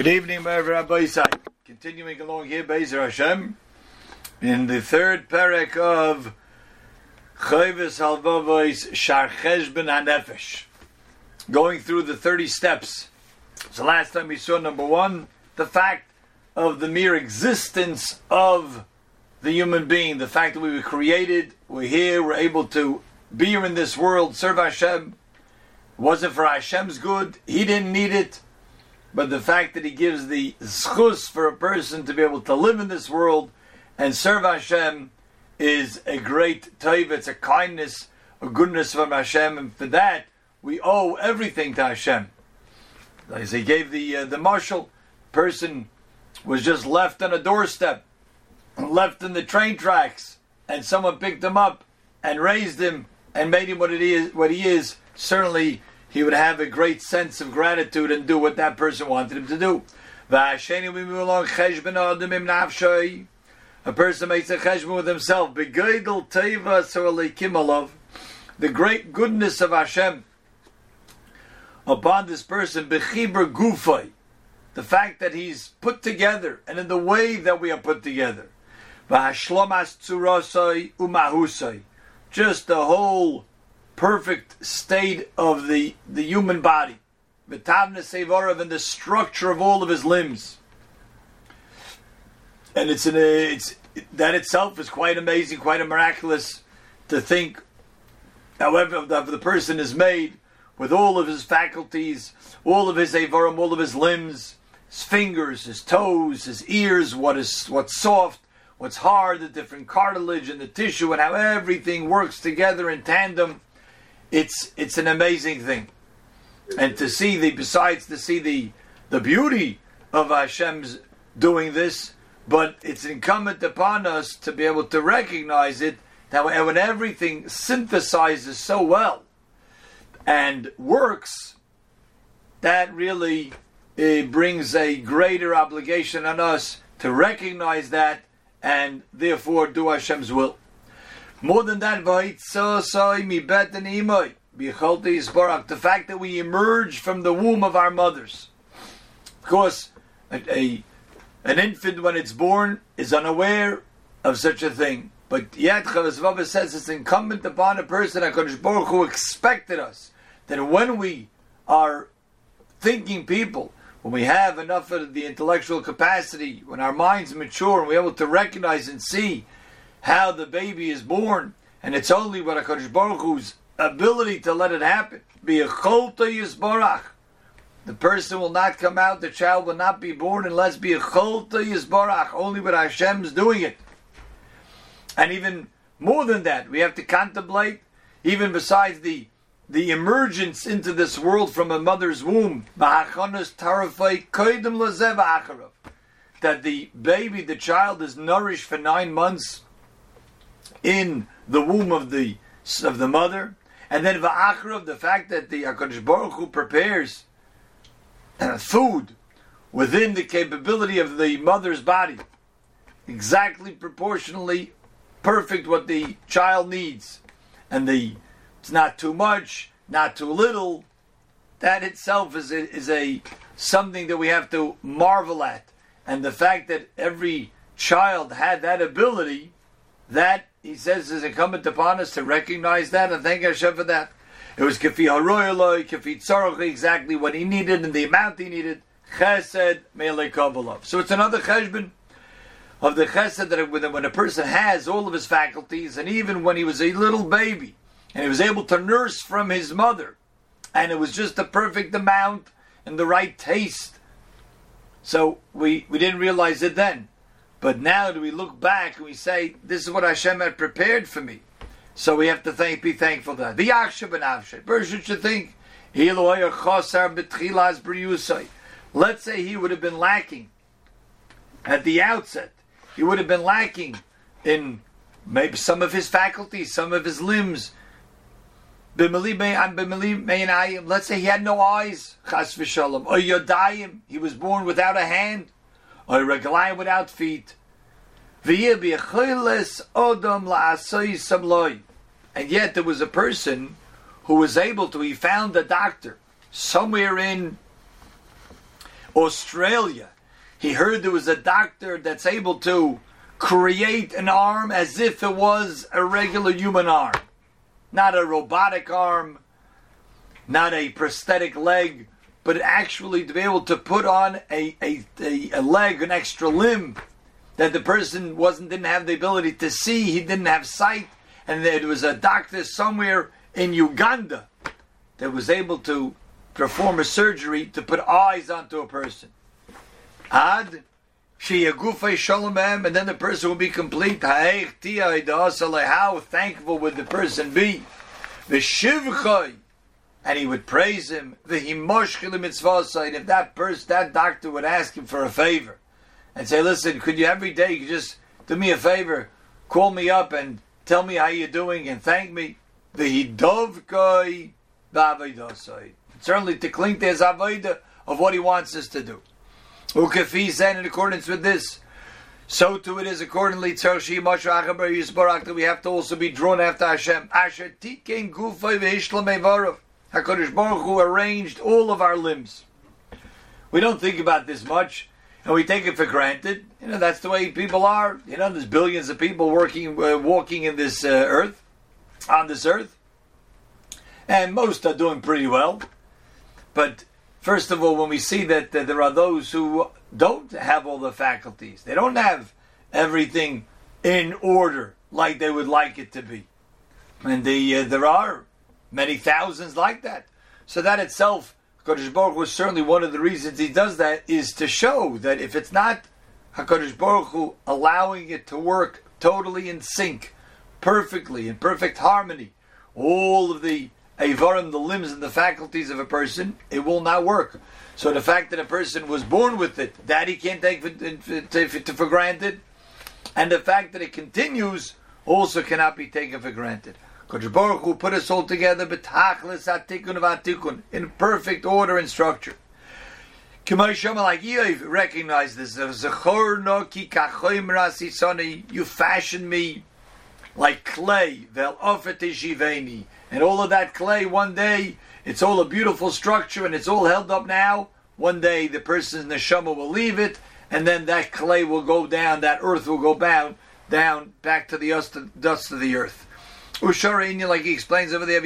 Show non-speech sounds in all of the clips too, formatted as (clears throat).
Good evening, Rabbi Isai. Continuing along here, Bezer Hashem, in the third parak of Chayvis Halvavois Shar Cheshben HaNefesh. Going through the 30 steps. So last time we saw number one, the fact of the mere existence of the human being, the fact that we were created, we're here, we're able to be here in this world, serve Hashem. It wasn't for Hashem's good, He didn't need it but the fact that he gives the zchus for a person to be able to live in this world and serve Hashem is a great taiva, it's a kindness, a goodness from Hashem, and for that we owe everything to Hashem. As he gave the uh, the mashal person was just left on a doorstep, left in the train tracks, and someone picked him up and raised him and made him what it is what he is. Certainly he would have a great sense of gratitude and do what that person wanted him to do. A person makes a cheshbon with himself. The great goodness of Hashem upon this person, the fact that he's put together and in the way that we are put together. Just the whole perfect state of the, the human body. V'tavna Sevarav and the structure of all of his limbs. And it's an, uh, it's that itself is quite amazing, quite a miraculous to think. However, the, the person is made with all of his faculties, all of his avarim, all of his limbs, his fingers, his toes, his ears, what is what's soft, what's hard, the different cartilage and the tissue, and how everything works together in tandem it's it's an amazing thing, and to see the besides to see the the beauty of Hashem's doing this, but it's incumbent upon us to be able to recognize it that when everything synthesizes so well and works, that really uh, brings a greater obligation on us to recognize that and therefore do Hashem's will. More than that, the fact that we emerge from the womb of our mothers. Of course, a, a, an infant when it's born is unaware of such a thing. But yet, Chavazvava says it's incumbent upon a person, HaKadosh Baruch who expected us, that when we are thinking people, when we have enough of the intellectual capacity, when our minds mature and we're able to recognize and see how the baby is born, and it's only what HaKadosh Baruch Hu's ability to let it happen. Be a cholta yisbarach. The person will not come out, the child will not be born unless be a cholta yisbarach, only with Hashem's doing it. And even more than that, we have to contemplate, even besides the the emergence into this world from a mother's womb, that the baby, the child, is nourished for nine months in the womb of the of the mother, and then of the fact that the Hakadosh Baruch Hu prepares uh, food within the capability of the mother's body, exactly proportionally perfect what the child needs, and the it's not too much, not too little. That itself is a, is a something that we have to marvel at, and the fact that every child had that ability, that he says is incumbent upon us to recognize that and thank Hashem for that. It was kafi haroyaloi, kafi tzarach, exactly what he needed and the amount he needed. Chesed me'ele kabbalah. So it's another cheshbon of the chesed that when a person has all of his faculties, and even when he was a little baby, and he was able to nurse from his mother, and it was just the perfect amount and the right taste. So we, we didn't realize it then. But now do we look back and we say, this is what Hashem had prepared for me. So we have to thank, be thankful to that. The should think, Let's say he would have been lacking at the outset. He would have been lacking in maybe some of his faculties, some of his limbs. Let's say he had no eyes, he was born without a hand or reglayim without feet. And yet there was a person who was able to, he found a doctor somewhere in Australia. He heard there was a doctor that's able to create an arm as if it was a regular human arm. Not a robotic arm, not a prosthetic leg, but actually to be able to put on a, a, a, a leg, an extra limb that the person wasn't didn't have the ability to see, he didn't have sight, and there was a doctor somewhere in Uganda that was able to perform a surgery to put eyes onto a person. Ad Shalom and then the person will be complete. How thankful would the person be? The and he would praise him. The mitzvah if that person, that doctor would ask him for a favor and say, listen, could you every day you just do me a favor, call me up and tell me how you're doing and thank me. The hidovkoi Certainly to cling to his avodah of what he wants us to do. Ukafi said in accordance with this, so too it is accordingly that we have to also be drawn after Hashem. Asher tiken gufay v'ishlam HaKadosh Baruch Hu arranged all of our limbs. We don't think about this much and we take it for granted. You know, that's the way people are. You know, there's billions of people working, uh, walking in this uh, earth, on this earth, and most are doing pretty well. But first of all, when we see that there are those who don't have all the faculties, they don't have everything in order like they would like it to be, and the, uh, there are many thousands like that. So that itself Hakadosh Baruch was certainly one of the reasons he does that is to show that if it's not Hakadosh Baruch Hu allowing it to work totally in sync, perfectly in perfect harmony, all of the avarim, the limbs and the faculties of a person, it will not work. So the fact that a person was born with it, that he can't take for, for, for granted, and the fact that it continues also cannot be taken for granted. Kodesh Baruch Hu put us all together betachlis atikun of atikun in perfect order and structure. K'may like Yev recognize this. Zechor no ki kachoim. You fashioned me like clay. Vel ofet And all of that clay, one day, it's all a beautiful structure and it's all held up now. One day, the person's neshama will leave it, and then that clay will go down, that earth will go down, down back to the dust of the earth. Usharini, like he explains over there,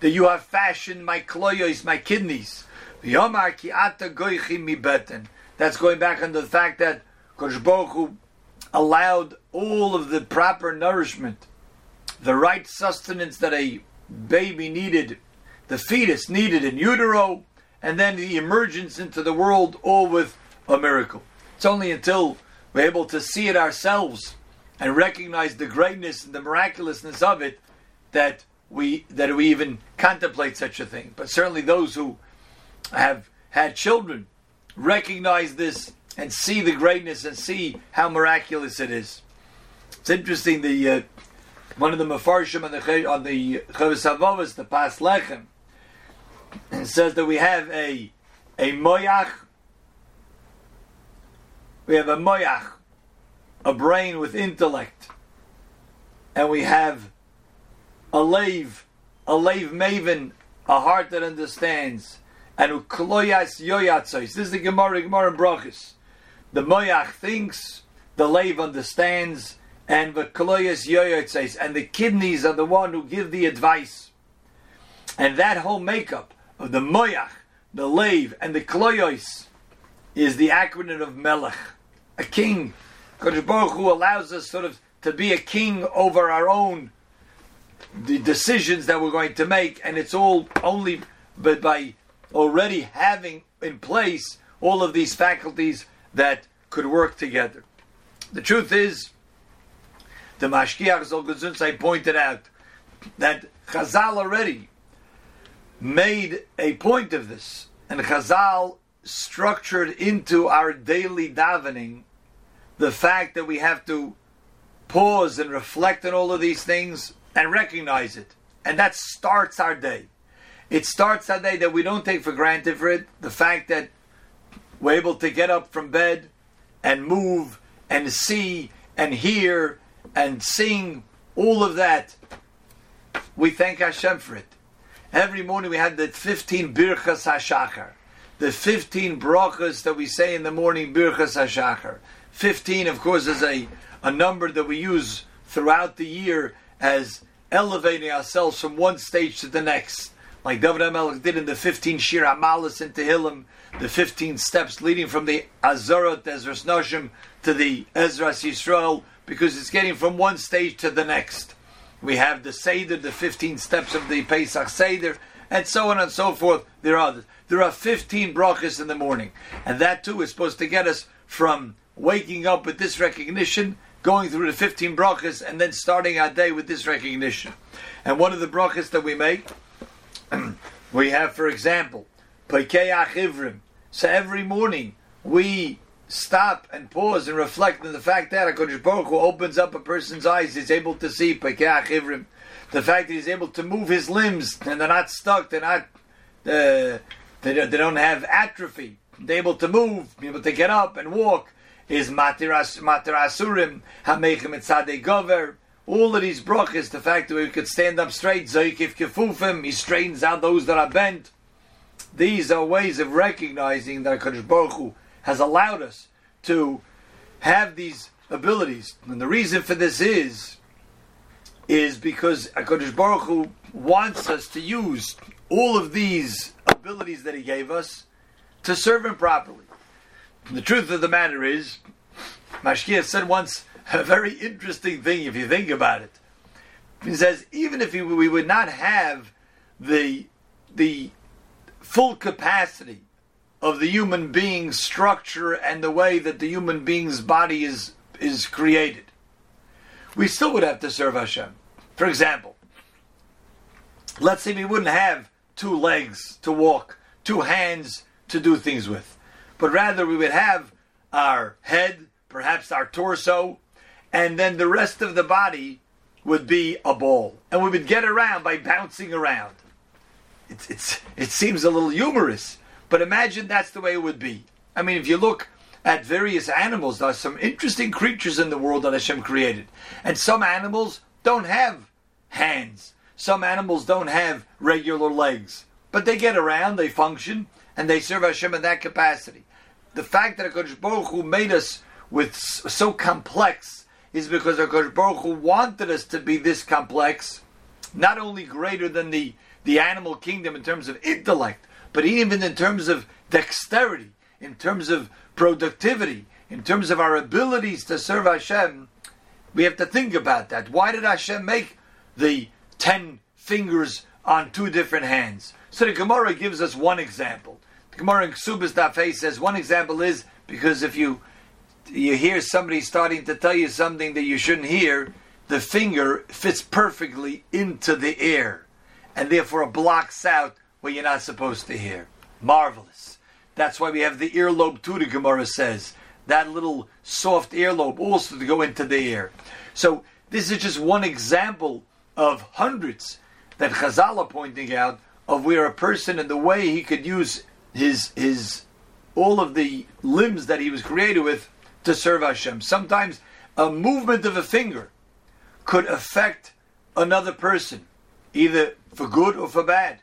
that you have fashioned my kloyos, my kidneys. That's going back on the fact that Kosh allowed all of the proper nourishment, the right sustenance that a baby needed, the fetus needed in utero, and then the emergence into the world, all with a miracle. It's only until we're able to see it ourselves and recognize the greatness and the miraculousness of it that we that we even contemplate such a thing. But certainly those who have had children recognize this and see the greatness and see how miraculous it is. It's interesting. The uh, one of the mafarshim on the on the Chavos the Pas Lechem, (clears throat) says that we have a a moyach. We have a moyach a brain with intellect, and we have a lave, a lave maven, a heart that understands, and ukloyas yoyatzos. This is the Gemara, Gemara Brachis. The moyach thinks, the lave understands, and the kloyas yoyatzos, and the kidneys are the one who give the advice. And that whole makeup of the moyach, the lave, and the kloyos is the acronym of melech, a king Kodesh Baruch Hu allows us sort of to be a king over our own the decisions that we're going to make, and it's all only but by already having in place all of these faculties that could work together. The truth is, the Mashgiach Zolgazunsai pointed out that Chazal already made a point of this, and Chazal structured into our daily davening the fact that we have to pause and reflect on all of these things and recognize it. And that starts our day. It starts our day that we don't take for granted for it. The fact that we're able to get up from bed and move and see and hear and sing, all of that, we thank Hashem for it. Every morning we have the 15 Birchas HaShachar. The 15 brachas that we say in the morning, Birchas HaShachar. 15, of course, is a, a number that we use throughout the year as elevating ourselves from one stage to the next. Like David HaMelech did in the 15 Shir Amalis in Tehillim, the 15 steps leading from the Azorot, Ezras Noshim, to the Ezras Yisrael, because it's getting from one stage to the next. We have the Seder, the 15 steps of the Pesach Seder, and so on and so forth. There are others. There are 15 brachas in the morning, and that too is supposed to get us from waking up with this recognition, going through the 15 brachas, and then starting our day with this recognition. And one of the brachas that we make, (clears throat) we have, for example, Peikei Achivrim. So every morning we stop and pause and reflect on the fact that HaKadosh Baruch Hu opens up a person's eyes, he's able to see Peikei Achivrim. The fact that he's able to move his limbs and they're not stuck, they're not, uh, they, they don't have atrophy. Able to move, be able to get up and walk is Matiras Matirasurim, Hamechim Etzadei Gover. All of these brachas, the fact that we could stand up straight, Zoikif Kefufim, he straightens out those that are bent. These are ways of recognizing that HaKadosh Baruch Hu has allowed us to have these abilities. And the reason for this is, is because HaKadosh Baruch Hu wants us to use all of these abilities that He gave us to serve Him properly. The truth of the matter is, Mashgiach said once a very interesting thing if you think about it. He says, even if we would not have the, the full capacity of the human being's structure and the way that the human being's body is, is created, we still would have to serve Hashem. For example, let's say we wouldn't have two legs to walk, two hands to do things with but rather we would have our head, perhaps our torso, and then the rest of the body would be a ball. And we would get around by bouncing around. It's, it's, it seems a little humorous, but imagine that's the way it would be. I mean, if you look at various animals, there are some interesting creatures in the world that Hashem created. And some animals don't have hands. Some animals don't have regular legs. But they get around, they function, and they serve Hashem in that capacity the fact that HaKadosh Baruch Hu made us with so complex is because HaKadosh Baruch Hu wanted us to be this complex, not only greater than the, the animal kingdom in terms of intellect, but even in terms of dexterity, in terms of productivity, in terms of our abilities to serve Hashem. We have to think about that. Why did Hashem make the ten fingers on two different hands? So the Gemara gives us one example. Gemara in Ksubas says one example is because if you you hear somebody starting to tell you something that you shouldn't hear, the finger fits perfectly into the ear, and therefore blocks out what you're not supposed to hear. Marvelous. That's why we have the earlobe too. The Gemara says that little soft earlobe also to go into the ear. So this is just one example of hundreds that Chazal are pointing out of where a person and the way he could use his his all of the limbs that he was created with to serve Hashem. Sometimes a movement of a finger could affect another person, either for good or for bad.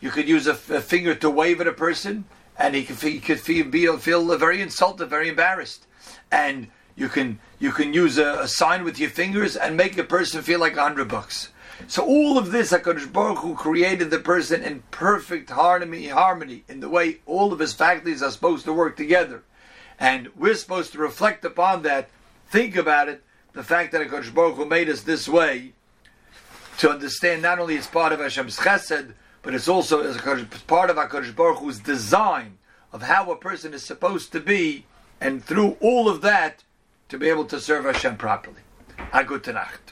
You could use a, finger to wave at a person, and he could, he could feel, be, feel very insulted, very embarrassed. And you can you can use a, a sign with your fingers and make a person feel like a hundred bucks. So all of this, Hakadosh Baruch Hu created the person in perfect harmony, in the way all of his faculties are supposed to work together, and we're supposed to reflect upon that, think about it, the fact that Hakadosh Baruch Hu made us this way, to understand not only it's part of Hashem's Chesed, but it's also as part of Hakadosh Baruch Hu's design of how a person is supposed to be, and through all of that, to be able to serve Hashem properly. A gute Nacht.